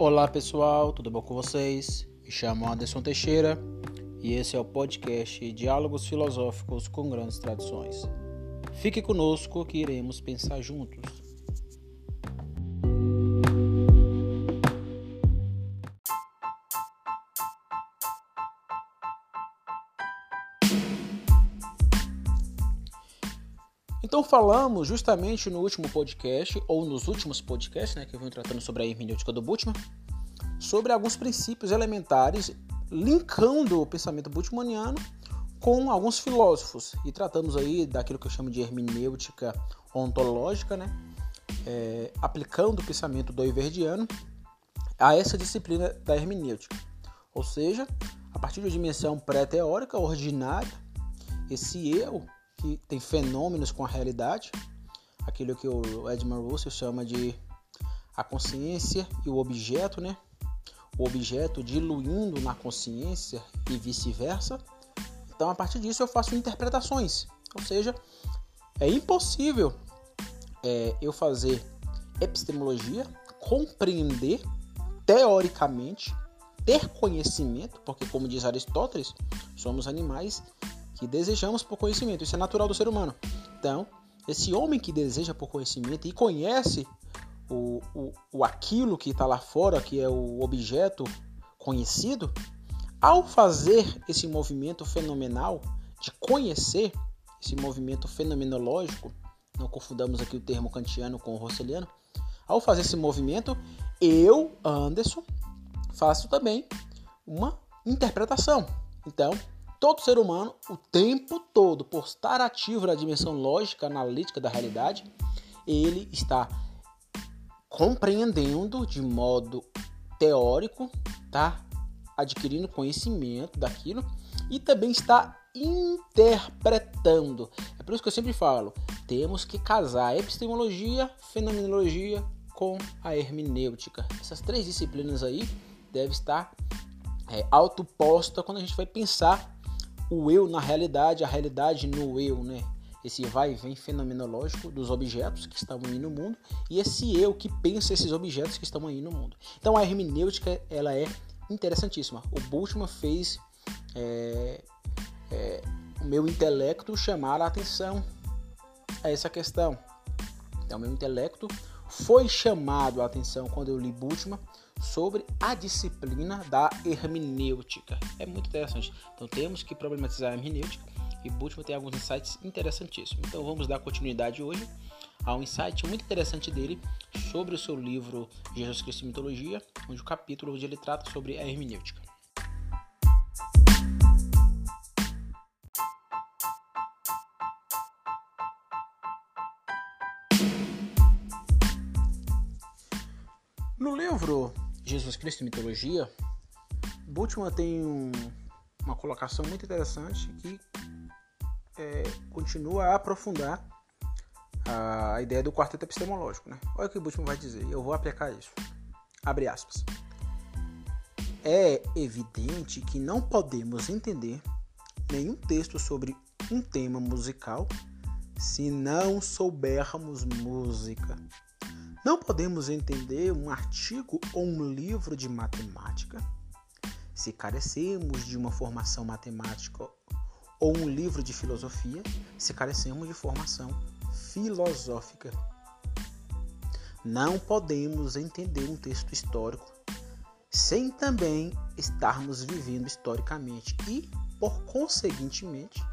Olá pessoal, tudo bom com vocês? Me chamo Anderson Teixeira e esse é o podcast Diálogos Filosóficos com Grandes Tradições. Fique conosco que iremos pensar juntos. Falamos justamente no último podcast, ou nos últimos podcasts, né, que eu venho tratando sobre a hermenêutica do Bultmann, sobre alguns princípios elementares, linkando o pensamento bultmanniano com alguns filósofos. E tratamos aí daquilo que eu chamo de hermenêutica ontológica, né, é, aplicando o pensamento do Iverdiano a essa disciplina da hermenêutica. Ou seja, a partir de uma dimensão pré-teórica, ordinária, esse eu que tem fenômenos com a realidade, aquilo que o Edmund Russell chama de a consciência e o objeto, né? O objeto diluindo na consciência e vice-versa. Então, a partir disso, eu faço interpretações. Ou seja, é impossível é, eu fazer epistemologia, compreender teoricamente, ter conhecimento, porque, como diz Aristóteles, somos animais que desejamos por conhecimento. Isso é natural do ser humano. Então, esse homem que deseja por conhecimento e conhece o, o, o aquilo que está lá fora, que é o objeto conhecido, ao fazer esse movimento fenomenal de conhecer, esse movimento fenomenológico, não confundamos aqui o termo kantiano com o rosseliano, ao fazer esse movimento, eu, Anderson, faço também uma interpretação. Então, Todo ser humano, o tempo todo, por estar ativo na dimensão lógica, analítica da realidade, ele está compreendendo de modo teórico, tá? Adquirindo conhecimento daquilo e também está interpretando. É por isso que eu sempre falo, temos que casar a epistemologia, fenomenologia com a hermenêutica. Essas três disciplinas aí devem estar é, autoposta quando a gente vai pensar o eu na realidade, a realidade no eu, né? Esse vai e vem fenomenológico dos objetos que estão aí no mundo e esse eu que pensa esses objetos que estão aí no mundo. Então a hermenêutica ela é interessantíssima. O Bultmann fez é, é, o meu intelecto chamar a atenção a essa questão. Então, meu intelecto foi chamado a atenção quando eu li Bultmann sobre a disciplina da hermenêutica. É muito interessante. Então temos que problematizar a hermenêutica e Bultmann tem alguns insights interessantíssimos. Então vamos dar continuidade hoje a um insight muito interessante dele sobre o seu livro Jesus Cristo e Mitologia, onde o capítulo onde ele trata sobre a hermenêutica. No livro Jesus Cristo e Mitologia, Bultmann tem um, uma colocação muito interessante que é, continua a aprofundar a, a, ideia do quarteto epistemológico. Né? Olha o que Bultmann vai dizer, eu vou aplicar isso. Abre aspas. É evidente que não podemos entender nenhum texto sobre um tema musical se não soubermos música. Não podemos entender um artigo ou um livro de matemática se carecemos de uma formação matemática ou um livro de filosofia se carecemos de formação filosófica. Não podemos entender um texto histórico sem também estarmos vivendo historicamente e, por conseguintemente,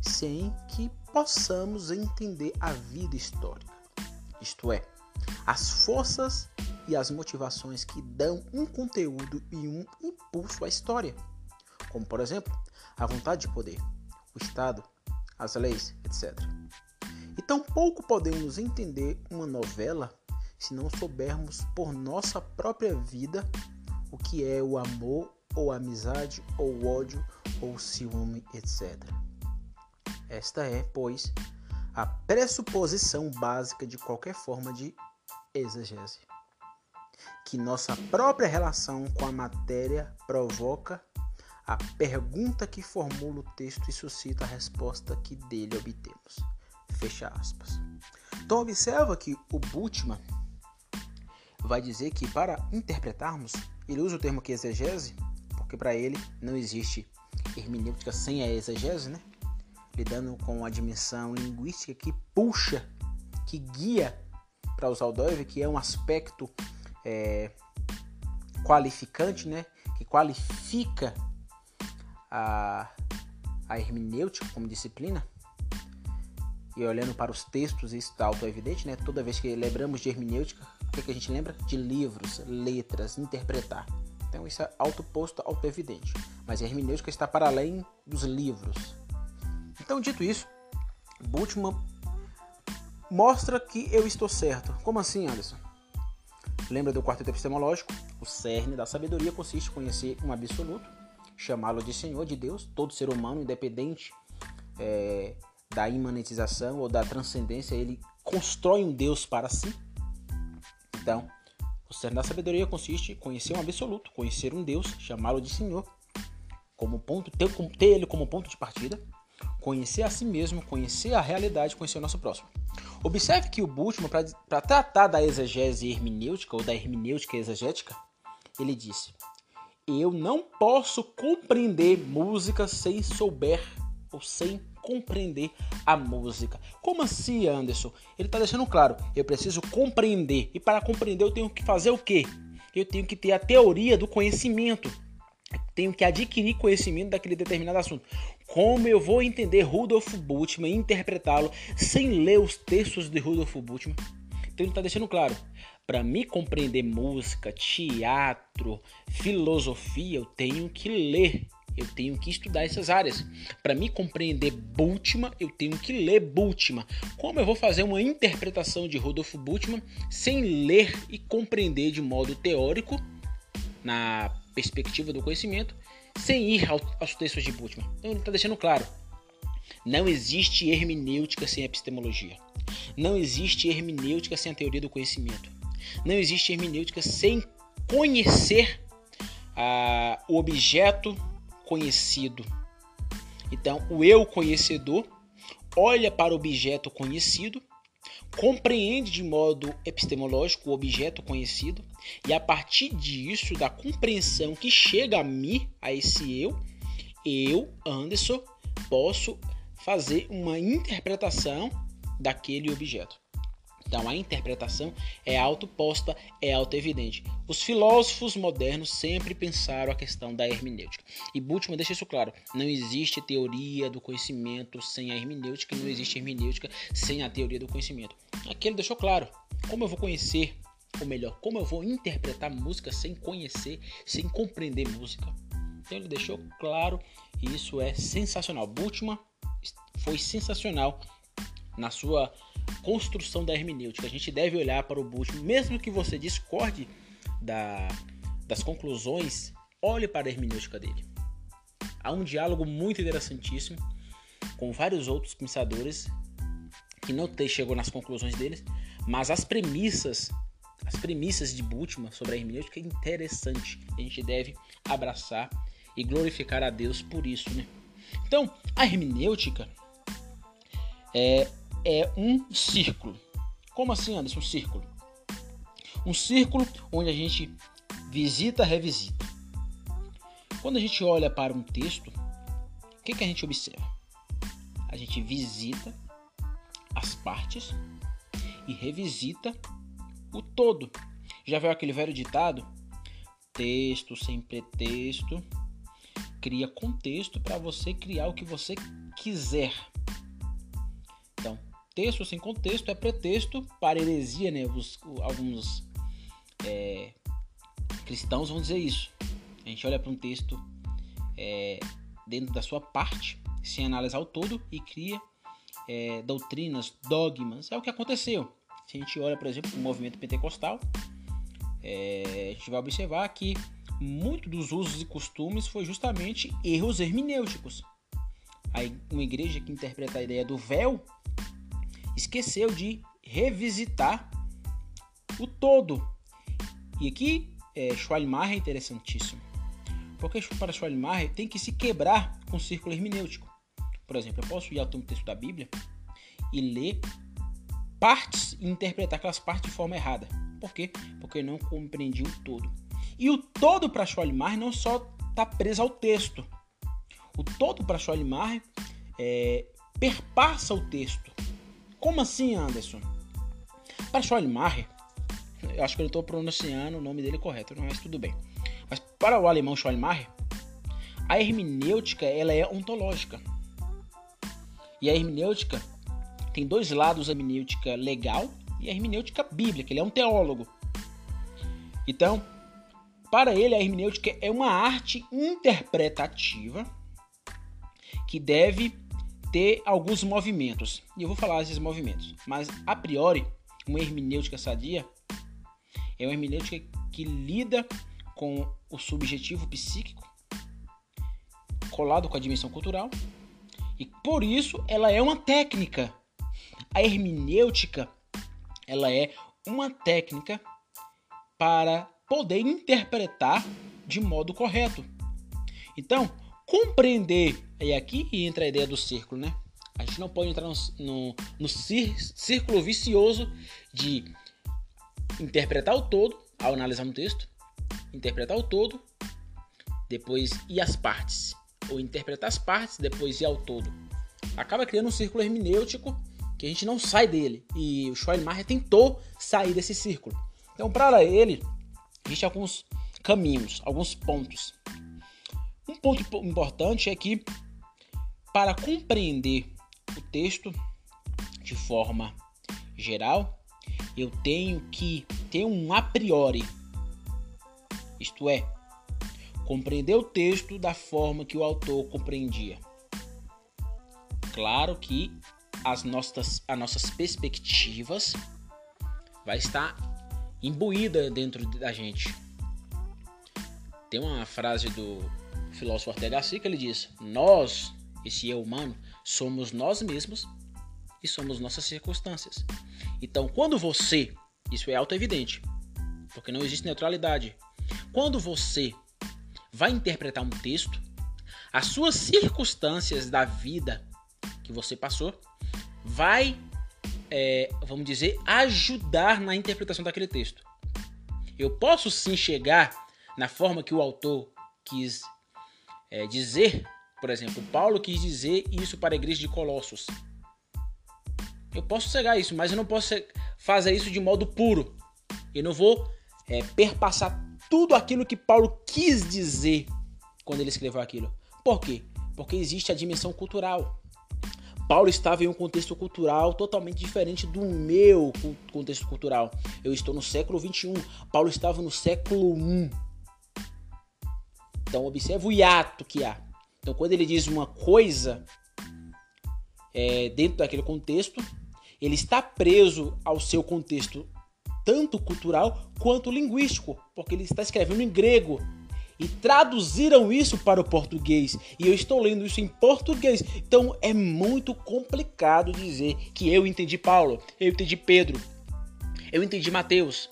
sem que possamos entender a vida histórica. Isto é, as forças e as motivações que dão um conteúdo e um impulso à história, como por exemplo a vontade de poder, o Estado, as leis, etc. E tampouco podemos entender uma novela se não soubermos por nossa própria vida o que é o amor ou amizade ou ódio ou ciúme, etc. Esta é, pois, a pressuposição básica de qualquer forma de exegese. Que nossa própria relação com a matéria provoca a pergunta que formula o texto e suscita a resposta que dele obtemos. Fecha aspas. Então observa que o Bultmann vai dizer que para interpretarmos, ele usa o termo aqui exegese, porque para ele não existe hermenêutica sem a exegese, né? Lidando com a dimensão linguística que puxa, que guia para usar o Doive, que é um aspecto é, qualificante, né? Que qualifica a, a hermenêutica como disciplina. E olhando para os textos, isso está auto-evidente, né? Toda vez que lembramos de hermenêutica, o que, que a gente lembra? De livros, letras, interpretar. Então isso é autoposto, auto-evidente. Mas a hermenêutica está para além dos livros. Então, dito isso, Bultmann mostra que eu estou certo. Como assim, Anderson? Lembra do quarteto epistemológico? O cerne da sabedoria consiste em conhecer um absoluto, chamá-lo de Senhor, de Deus, todo ser humano, independente é, da imanentização ou da transcendência, ele constrói um Deus para si. Então, o cerne da sabedoria consiste em conhecer um absoluto, conhecer um Deus, chamá-lo de Senhor, como ponto, ter, ter ele como ponto de partida, conhecer a si mesmo, conhecer a realidade, conhecer o nosso próximo. Observe que o Bultmann, para tratar da exegese hermenêutica ou da hermenêutica exegética, ele disse: Eu não posso compreender música sem souber ou sem compreender a música. Como assim, Anderson? Ele está deixando claro, eu preciso compreender. E para compreender eu tenho que fazer o quê? Eu tenho que ter a teoria do conhecimento. Tenho que adquirir conhecimento daquele determinado assunto. Como eu vou entender Rudolf Bultmann e interpretá-lo sem ler os textos de Rudolf Bultmann? Então ele está deixando claro. Para me compreender música, teatro, filosofia, eu tenho que ler eu tenho que estudar essas áreas. Para me compreender Bultmann, eu tenho que ler Bultmann. Como eu vou fazer uma interpretação de Rodolfo Bultmann sem ler e compreender de modo teórico, na perspectiva do conhecimento, sem ir aos textos de Bultmann? Então ele está deixando claro. Não existe hermenêutica sem epistemologia. Não existe hermenêutica sem a teoria do conhecimento. Não existe hermenêutica sem conhecer ah, o objeto conhecido. Então, o eu conhecedor olha para o objeto conhecido, compreende de modo epistemológico o objeto conhecido, e a partir disso, da compreensão que chega a mim, a esse eu, eu, Anderson, posso fazer uma interpretação daquele objeto. Então a interpretação é autoposta, é autoevidente. Os filósofos modernos sempre pensaram a questão da hermenêutica. E Bultmann deixa isso claro: não existe teoria do conhecimento sem a hermenêutica, não existe hermenêutica sem a teoria do conhecimento. Aqui ele deixou claro: como eu vou conhecer, ou melhor, como eu vou interpretar música sem conhecer, sem compreender música. Então ele deixou claro e isso é sensacional. Bultmann foi sensacional na sua construção da hermenêutica. A gente deve olhar para o Bultmann, mesmo que você discorde da, das conclusões, olhe para a hermenêutica dele. Há um diálogo muito interessantíssimo com vários outros pensadores que não chegou nas conclusões deles, mas as premissas, as premissas de Bultmann sobre a hermenêutica é interessante. A gente deve abraçar e glorificar a Deus por isso, né? Então, a hermenêutica é é um círculo. Como assim, Anderson? Um círculo. Um círculo onde a gente visita, revisita. Quando a gente olha para um texto, o que, que a gente observa? A gente visita as partes e revisita o todo. Já viu aquele velho ditado? Texto sem pretexto cria contexto para você criar o que você quiser. Texto sem contexto é pretexto para heresia, né? Os, alguns é, cristãos vão dizer isso. A gente olha para um texto é, dentro da sua parte, sem analisar o todo, e cria é, doutrinas, dogmas. É o que aconteceu. Se a gente olha, por exemplo, o movimento pentecostal, é, a gente vai observar que muito dos usos e costumes foi justamente erros hermenêuticos. Aí, uma igreja que interpreta a ideia do véu esqueceu de revisitar o todo. E aqui é, é interessantíssimo. Porque para Schwalmacher tem que se quebrar com o círculo hermenêutico. Por exemplo, eu posso ir ao texto da Bíblia e ler partes e interpretar aquelas partes de forma errada. Por quê? Porque não compreendi o todo. E o todo para Scholimar não só está preso ao texto. O todo para Scholimar é, perpassa o texto. Como assim, Anderson? Para Scholimar, eu acho que eu estou pronunciando o nome dele correto, mas tudo bem. Mas para o alemão Scholimar, a hermenêutica ela é ontológica. E a hermenêutica tem dois lados, a hermenêutica legal e a hermenêutica bíblica. Ele é um teólogo. Então, para ele, a hermenêutica é uma arte interpretativa que deve ter alguns movimentos. E eu vou falar esses movimentos. Mas, a priori, uma hermenêutica sadia é uma hermenêutica que lida com o subjetivo psíquico colado com a dimensão cultural e por isso ela é uma técnica. A hermenêutica ela é uma técnica para poder interpretar de modo correto. Então, compreender, e aqui entra a ideia do círculo, né? A gente não pode entrar no, no, no círculo vicioso de interpretar o todo ao analisar um texto, interpretar o todo, depois ir às partes, ou interpretar as partes, depois ir ao todo. Acaba criando um círculo hermenêutico que a gente não sai dele. E o Schoenmacher tentou sair desse círculo. Então, para ele, existem alguns caminhos, alguns pontos. Ponto importante é que, para compreender o texto de forma geral, eu tenho que ter um a priori. Isto é, compreender o texto da forma que o autor compreendia. Claro que as nossas, as nossas perspectivas vai estar imbuída dentro da gente. Tem uma frase do filósofo Ortega que ele diz: Nós, esse eu humano, somos nós mesmos e somos nossas circunstâncias. Então, quando você, isso é auto-evidente, porque não existe neutralidade. Quando você vai interpretar um texto, as suas circunstâncias da vida que você passou vai, é, vamos dizer, ajudar na interpretação daquele texto. Eu posso sim chegar na forma que o autor quis é, dizer, por exemplo, Paulo quis dizer isso para a igreja de Colossos. Eu posso chegar a isso, mas eu não posso fazer isso de modo puro. Eu não vou é, perpassar tudo aquilo que Paulo quis dizer quando ele escreveu aquilo. Por quê? Porque existe a dimensão cultural. Paulo estava em um contexto cultural totalmente diferente do meu contexto cultural. Eu estou no século 21. Paulo estava no século 1. Então observa o hiato que há. Então quando ele diz uma coisa é, dentro daquele contexto, ele está preso ao seu contexto tanto cultural quanto linguístico, porque ele está escrevendo em grego e traduziram isso para o português. E eu estou lendo isso em português. Então é muito complicado dizer que eu entendi Paulo, eu entendi Pedro, eu entendi Mateus.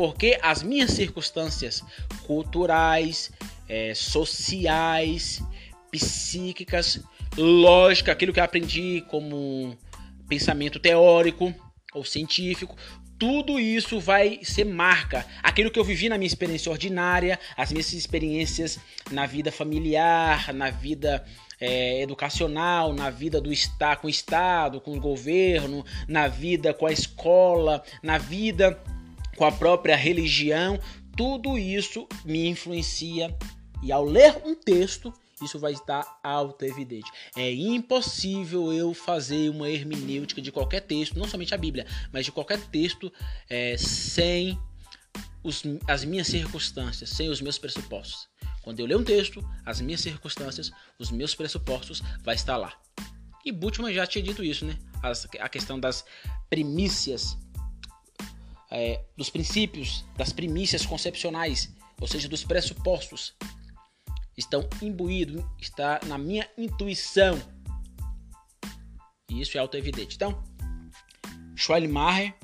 Porque as minhas circunstâncias culturais, é, sociais, psíquicas, lógica, aquilo que eu aprendi como pensamento teórico ou científico, tudo isso vai ser marca. Aquilo que eu vivi na minha experiência ordinária, as minhas experiências na vida familiar, na vida é, educacional, na vida do com o Estado, com o governo, na vida com a escola, na vida com a própria religião, tudo isso me influencia. E ao ler um texto, isso vai estar auto-evidente. É impossível eu fazer uma hermenêutica de qualquer texto, não somente a Bíblia, mas de qualquer texto, é, sem os, as minhas circunstâncias, sem os meus pressupostos. Quando eu ler um texto, as minhas circunstâncias, os meus pressupostos vai estar lá. E Bultmann já tinha dito isso, né? As, a questão das primícias, é, dos princípios, das primícias concepcionais, ou seja, dos pressupostos estão imbuídos, está na minha intuição. E isso é auto-evidente. Então, Schwelmacher,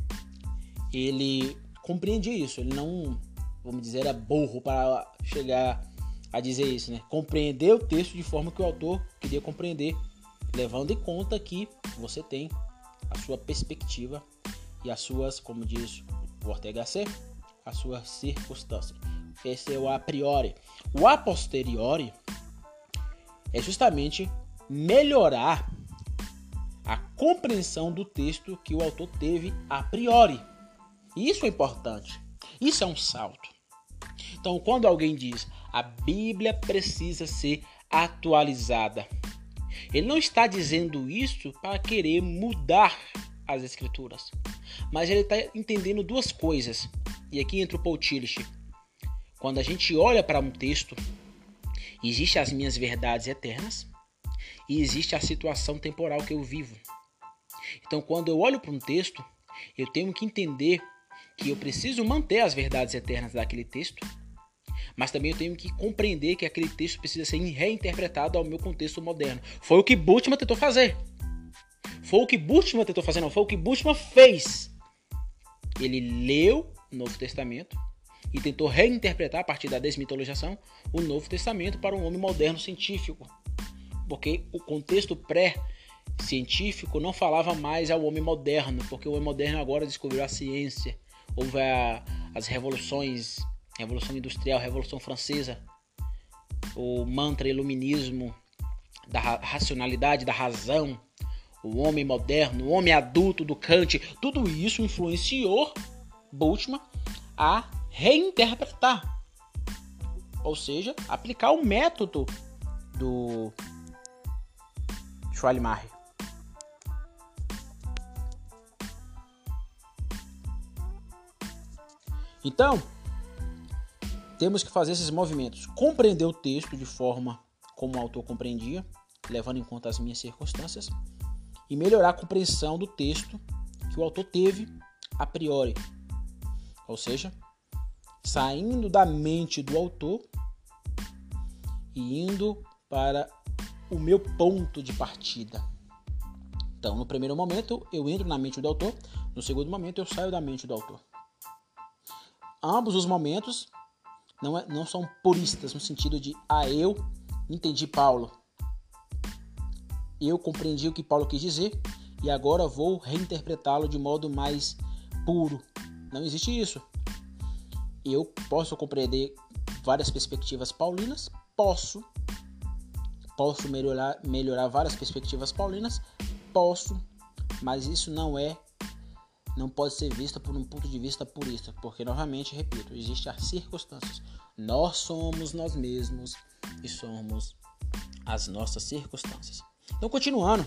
ele compreende isso. Ele não, vamos dizer, era burro para chegar a dizer isso, né? Compreender o texto de forma que o autor queria compreender, levando em conta que você tem a sua perspectiva e as suas, como diz o Ortega C, a sua circunstância. Esse é o a priori. O a posteriori é justamente melhorar a compreensão do texto que o autor teve a priori. Isso é importante. Isso é um salto. Então, quando alguém diz a Bíblia precisa ser atualizada, ele não está dizendo isso para querer mudar as escrituras, mas ele está entendendo duas coisas. E aqui entra o Paul Tillich. Quando a gente olha para um texto, existe as minhas verdades eternas e existe a situação temporal que eu vivo. Então, quando eu olho para um texto, eu tenho que entender que eu preciso manter as verdades eternas daquele texto, mas também eu tenho que compreender que aquele texto precisa ser reinterpretado ao meu contexto moderno. Foi o que Bultmann tentou fazer. Foi o que Bultmann tentou fazer, não, foi o que Bultmann fez. Ele leu o Novo Testamento e tentou reinterpretar a partir da desmitologização o Novo Testamento para um homem moderno científico. Porque o contexto pré-científico não falava mais ao homem moderno, porque o homem moderno agora descobriu a ciência houve a, as revoluções, Revolução Industrial, Revolução Francesa, o mantra iluminismo da racionalidade, da razão, o homem moderno, o homem adulto do Kant, tudo isso influenciou Bultmann a reinterpretar, ou seja, aplicar o método do Schwalmacher. Então, temos que fazer esses movimentos. Compreender o texto de forma como o autor compreendia, levando em conta as minhas circunstâncias, e melhorar a compreensão do texto que o autor teve a priori. Ou seja, saindo da mente do autor e indo para o meu ponto de partida. Então, no primeiro momento, eu entro na mente do autor, no segundo momento, eu saio da mente do autor ambos os momentos não, é, não são puristas no sentido de ah, eu entendi Paulo. Eu compreendi o que Paulo quis dizer e agora vou reinterpretá-lo de modo mais puro. Não existe isso. Eu posso compreender várias perspectivas paulinas, posso posso melhorar melhorar várias perspectivas paulinas, posso, mas isso não é não pode ser vista por um ponto de vista purista, porque novamente, repito, existem as circunstâncias. Nós somos nós mesmos e somos as nossas circunstâncias. Então, continuando,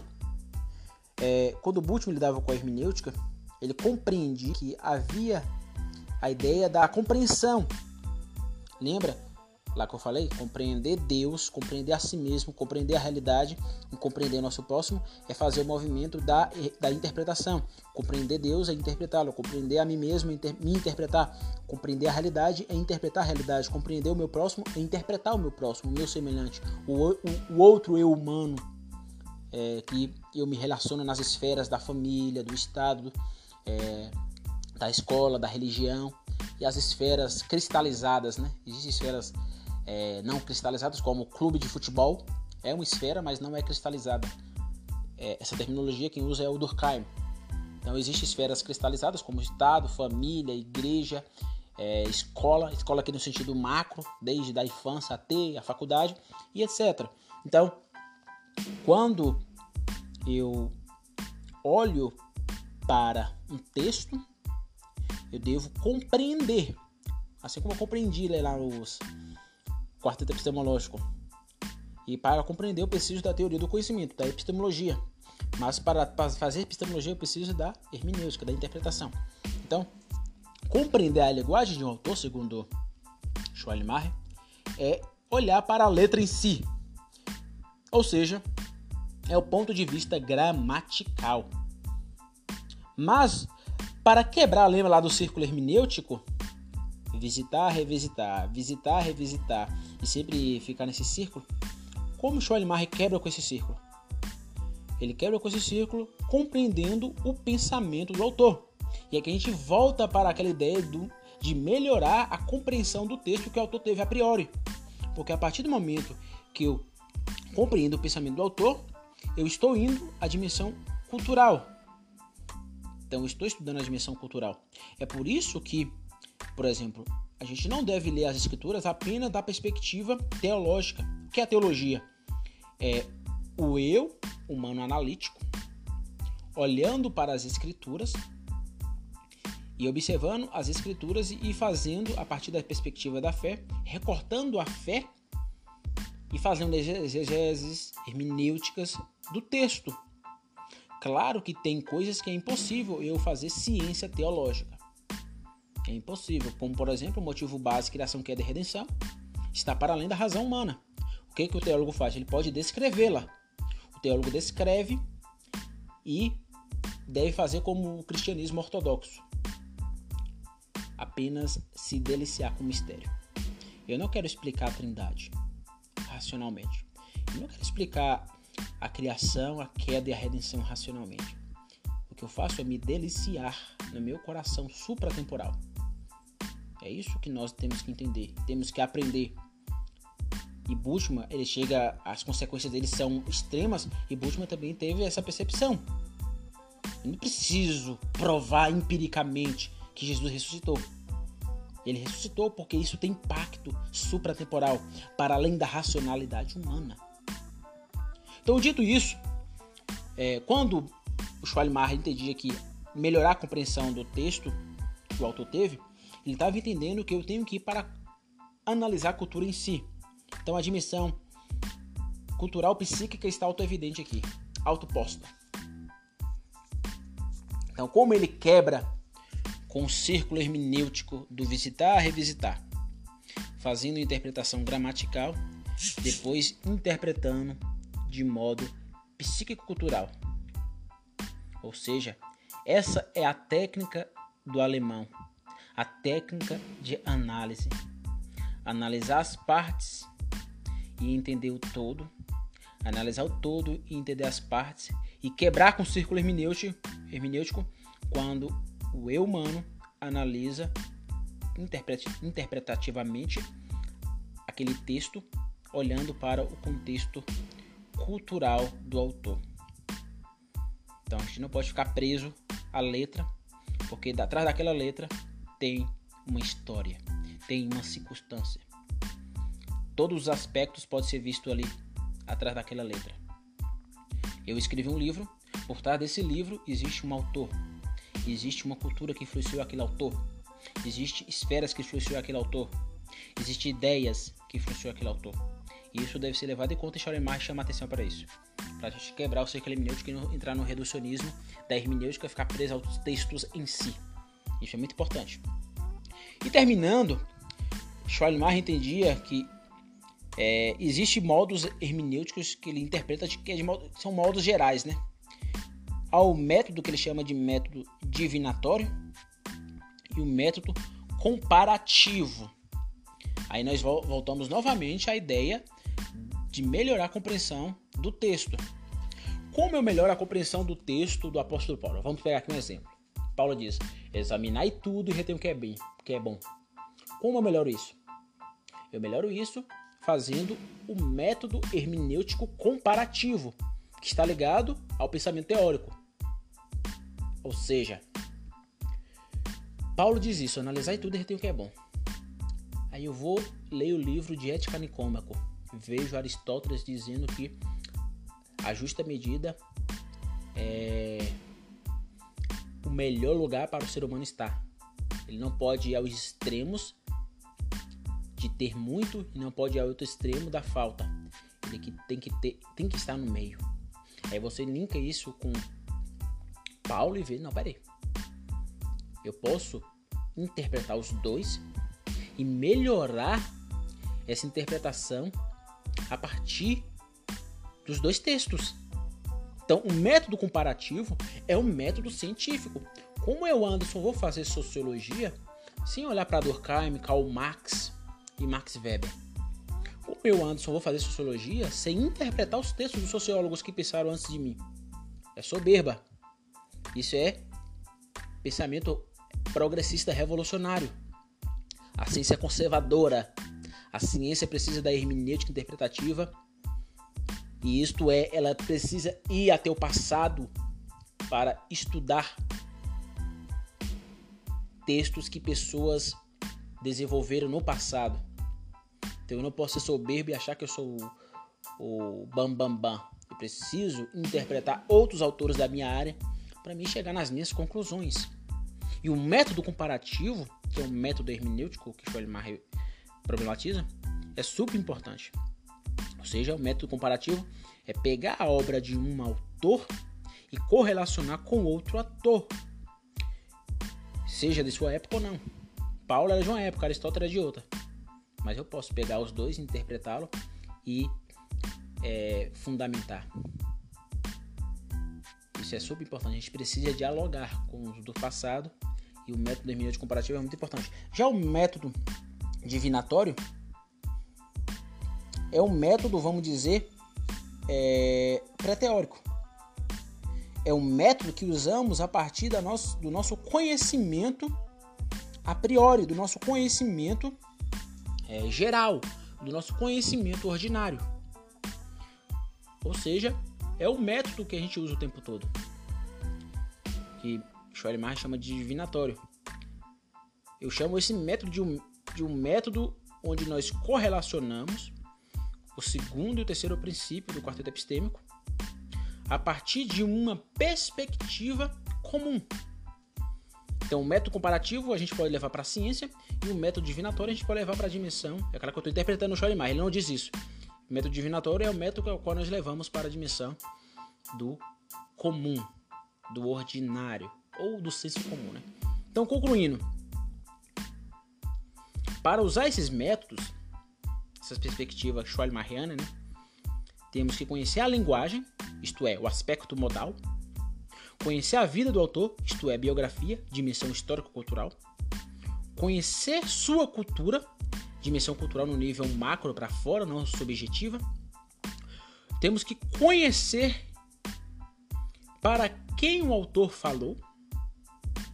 é, quando Bultmann lidava com a hermenêutica, ele compreendia que havia a ideia da compreensão. Lembra? lá que eu falei, compreender Deus, compreender a si mesmo, compreender a realidade e compreender nosso próximo é fazer o movimento da, da interpretação. Compreender Deus é interpretá-lo, compreender a mim mesmo é inter, me interpretar, compreender a realidade é interpretar a realidade, compreender o meu próximo é interpretar o meu próximo, o meu semelhante, o, o, o outro eu humano, é, que eu me relaciono nas esferas da família, do Estado, é, da escola, da religião e as esferas cristalizadas, né? Existem esferas é, não cristalizadas, como clube de futebol. É uma esfera, mas não é cristalizada. É, essa terminologia quem usa é o Durkheim. Então existem esferas cristalizadas como Estado, família, igreja, é, escola, escola aqui no sentido macro, desde da infância até a faculdade e etc. Então, quando eu olho para um texto, eu devo compreender, assim como eu compreendi lá os quarteto epistemológico. E para compreender, eu preciso da teoria do conhecimento, da epistemologia. Mas para, fazer epistemologia, eu preciso da hermenêutica, da interpretação. Então, compreender a linguagem de um autor, segundo Schwalmacher, é olhar para a letra em si. Ou seja, é o ponto de vista gramatical. Mas, para quebrar, lembra lá do círculo hermenêutico? Visitar, revisitar, visitar, revisitar e sempre ficar nesse círculo, como Schoenmar quebra com esse círculo? Ele quebra com esse círculo compreendendo o pensamento do autor. E aqui a gente volta para aquela ideia do, de melhorar a compreensão do texto que o autor teve a priori. Porque a partir do momento que eu compreendo o pensamento do autor, eu estou indo à dimensão cultural. Então, eu estou estudando a dimensão cultural. É por isso que, por exemplo, a gente não deve ler as escrituras apenas da perspectiva teológica. O que é a teologia? É o eu, humano analítico, olhando para as escrituras e observando as escrituras e fazendo a partir da perspectiva da fé, recortando a fé e fazendo exegeses hermenêuticas do texto. Claro que tem coisas que é impossível eu fazer ciência teológica. É impossível, como por exemplo o motivo básico criação, queda e redenção está para além da razão humana. O que, que o teólogo faz? Ele pode descrevê-la. O teólogo descreve e deve fazer como o cristianismo ortodoxo apenas se deliciar com o mistério. Eu não quero explicar a Trindade racionalmente. Eu não quero explicar a criação, a queda e a redenção racionalmente. O que eu faço é me deliciar no meu coração supratemporal. É isso que nós temos que entender, temos que aprender. E Bushman, ele chega, as consequências dele são extremas e Bushman também teve essa percepção. Eu não preciso provar empiricamente que Jesus ressuscitou. Ele ressuscitou porque isso tem impacto supratemporal, para além da racionalidade humana. Então, dito isso, é, quando o Schwalmar entendia que melhorar a compreensão do texto que o autor teve, ele estava entendendo que eu tenho que ir para analisar a cultura em si. Então, a dimensão cultural psíquica está auto-evidente aqui, autoposta. Então, como ele quebra com o círculo hermenêutico do visitar revisitar, fazendo interpretação gramatical, depois interpretando de modo psíquico-cultural. Ou seja, essa é a técnica do alemão, a técnica de análise. Analisar as partes e entender o todo, analisar o todo e entender as partes e quebrar com o círculo hermenêutico, hermenêutico quando o eu humano analisa interpretativamente aquele texto, olhando para o contexto cultural do autor. Então a gente não pode ficar preso à letra, porque atrás daquela letra tem uma história, tem uma circunstância. Todos os aspectos podem ser vistos ali atrás daquela letra. Eu escrevi um livro, por trás desse livro existe um autor, existe uma cultura que influenciou aquele autor, existe esferas que influenciou aquele autor, existe ideias que influenciou aquele autor. E isso deve ser levado em conta e Schoenmaier chama atenção para isso. Para a gente quebrar o círculo hermenêutico e entrar no reducionismo da hermenêutica ficar preso aos textos em si. Isso é muito importante. E terminando, Schoenmaier entendia que é, existe modos hermenêuticos que ele interpreta de, que é de modo, são modos gerais, né? Ao método que ele chama de método divinatório e o método comparativo. Aí nós voltamos novamente à ideia de melhorar a compreensão do texto. Como eu melhoro a compreensão do texto do apóstolo Paulo? Vamos pegar aqui um exemplo. Paulo diz: examinai tudo e retém o que é bem, o que é bom. Como eu melhoro isso? Eu melhoro isso fazendo o método hermenêutico comparativo, que está ligado ao pensamento teórico. Ou seja, Paulo diz isso, analisar tudo e reter o que é bom. Aí eu vou ler o livro de Ética Nicômaco. Vejo Aristóteles dizendo que a justa medida é o melhor lugar para o ser humano estar. Ele não pode ir aos extremos de ter muito e não pode ir ao outro extremo da falta. Ele tem que ter, tem que estar no meio. Aí você linka isso com Paulo e ver, não, peraí. Eu posso interpretar os dois e melhorar essa interpretação a partir dos dois textos. Então, o método comparativo é um método científico. Como eu, Anderson, vou fazer sociologia sem olhar para Durkheim, Karl Marx e Max Weber? Como eu, Anderson, vou fazer sociologia sem interpretar os textos dos sociólogos que pensaram antes de mim? É soberba. Isso é pensamento progressista revolucionário. A ciência é conservadora. A ciência precisa da hermenêutica interpretativa. E isto é, ela precisa ir até o passado para estudar textos que pessoas desenvolveram no passado. Então eu não posso ser soberbo e achar que eu sou o, o bam bam bam. Eu preciso interpretar outros autores da minha área para mim chegar nas minhas conclusões. E o método comparativo, que é o método hermenêutico que Schoelmar problematiza, é super importante. Ou seja, o método comparativo é pegar a obra de um autor e correlacionar com outro ator, seja de sua época ou não. Paulo era de uma época, Aristóteles era de outra. Mas eu posso pegar os dois, interpretá-lo e é, fundamentar. Isso é super importante. A gente precisa dialogar com os do passado e o método hermenêutico comparativo é muito importante. Já o método divinatório é um método, vamos dizer, é, pré-teórico. É um método que usamos a partir da nosso, do nosso conhecimento a priori, do nosso conhecimento é, geral, do nosso conhecimento ordinário. Ou seja, é o método que a gente usa o tempo todo. Que Schoenmar chama de divinatório. Eu chamo esse método de um, de um método onde nós correlacionamos o segundo e o terceiro princípio do quarteto epistêmico a partir de uma perspectiva comum. Então, o método comparativo a gente pode levar para a ciência e o método divinatório a gente pode levar para a dimensão. É aquela que eu estou interpretando no Schoenmar, ele não diz isso. O método divinatório é o método ao qual nós levamos para a dimensão do comum, do ordinário ou do senso comum. Né? Então, concluindo, para usar esses métodos, essas perspectivas Schwalmariana, né, temos que conhecer a linguagem, isto é, o aspecto modal, conhecer a vida do autor, isto é, biografia, dimensão histórico-cultural, conhecer sua cultura, dimensão cultural no nível macro para fora, não subjetiva. Temos que conhecer para quem o autor falou,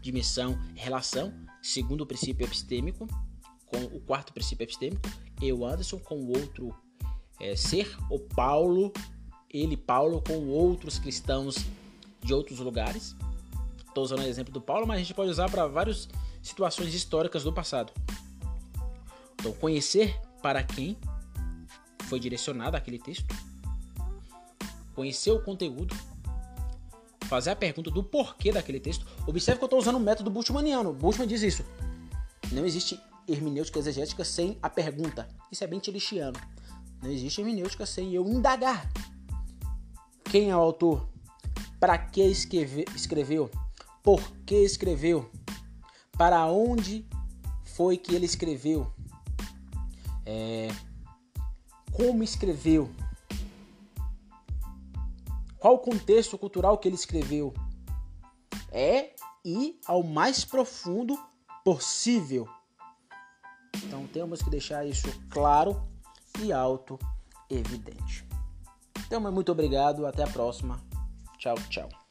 dimensão, relação, segundo o princípio epistêmico, com o quarto princípio epistêmico, eu, Anderson, com o outro é, ser, o Paulo, ele, Paulo, com outros cristãos de outros lugares. Estou usando o exemplo do Paulo, mas a gente pode usar para várias situações históricas do passado. Então, conhecer para quem foi direcionado aquele texto, conhecer o conteúdo, fazer a pergunta do porquê daquele texto. Observe que eu estou usando o método Bultmanniano. Bultmann diz isso. Não existe hermenêutica exegética sem a pergunta. Isso é bem tilichiano. Não existe hermenêutica sem eu indagar. Quem é o autor? Para que escreve, escreveu? Por que escreveu? Para onde foi que ele escreveu? É, como escreveu? Qual o contexto cultural que ele escreveu? É ir ao mais profundo possível. Então temos que deixar isso claro e auto evidente. Então, muito obrigado, até a próxima. Tchau, tchau.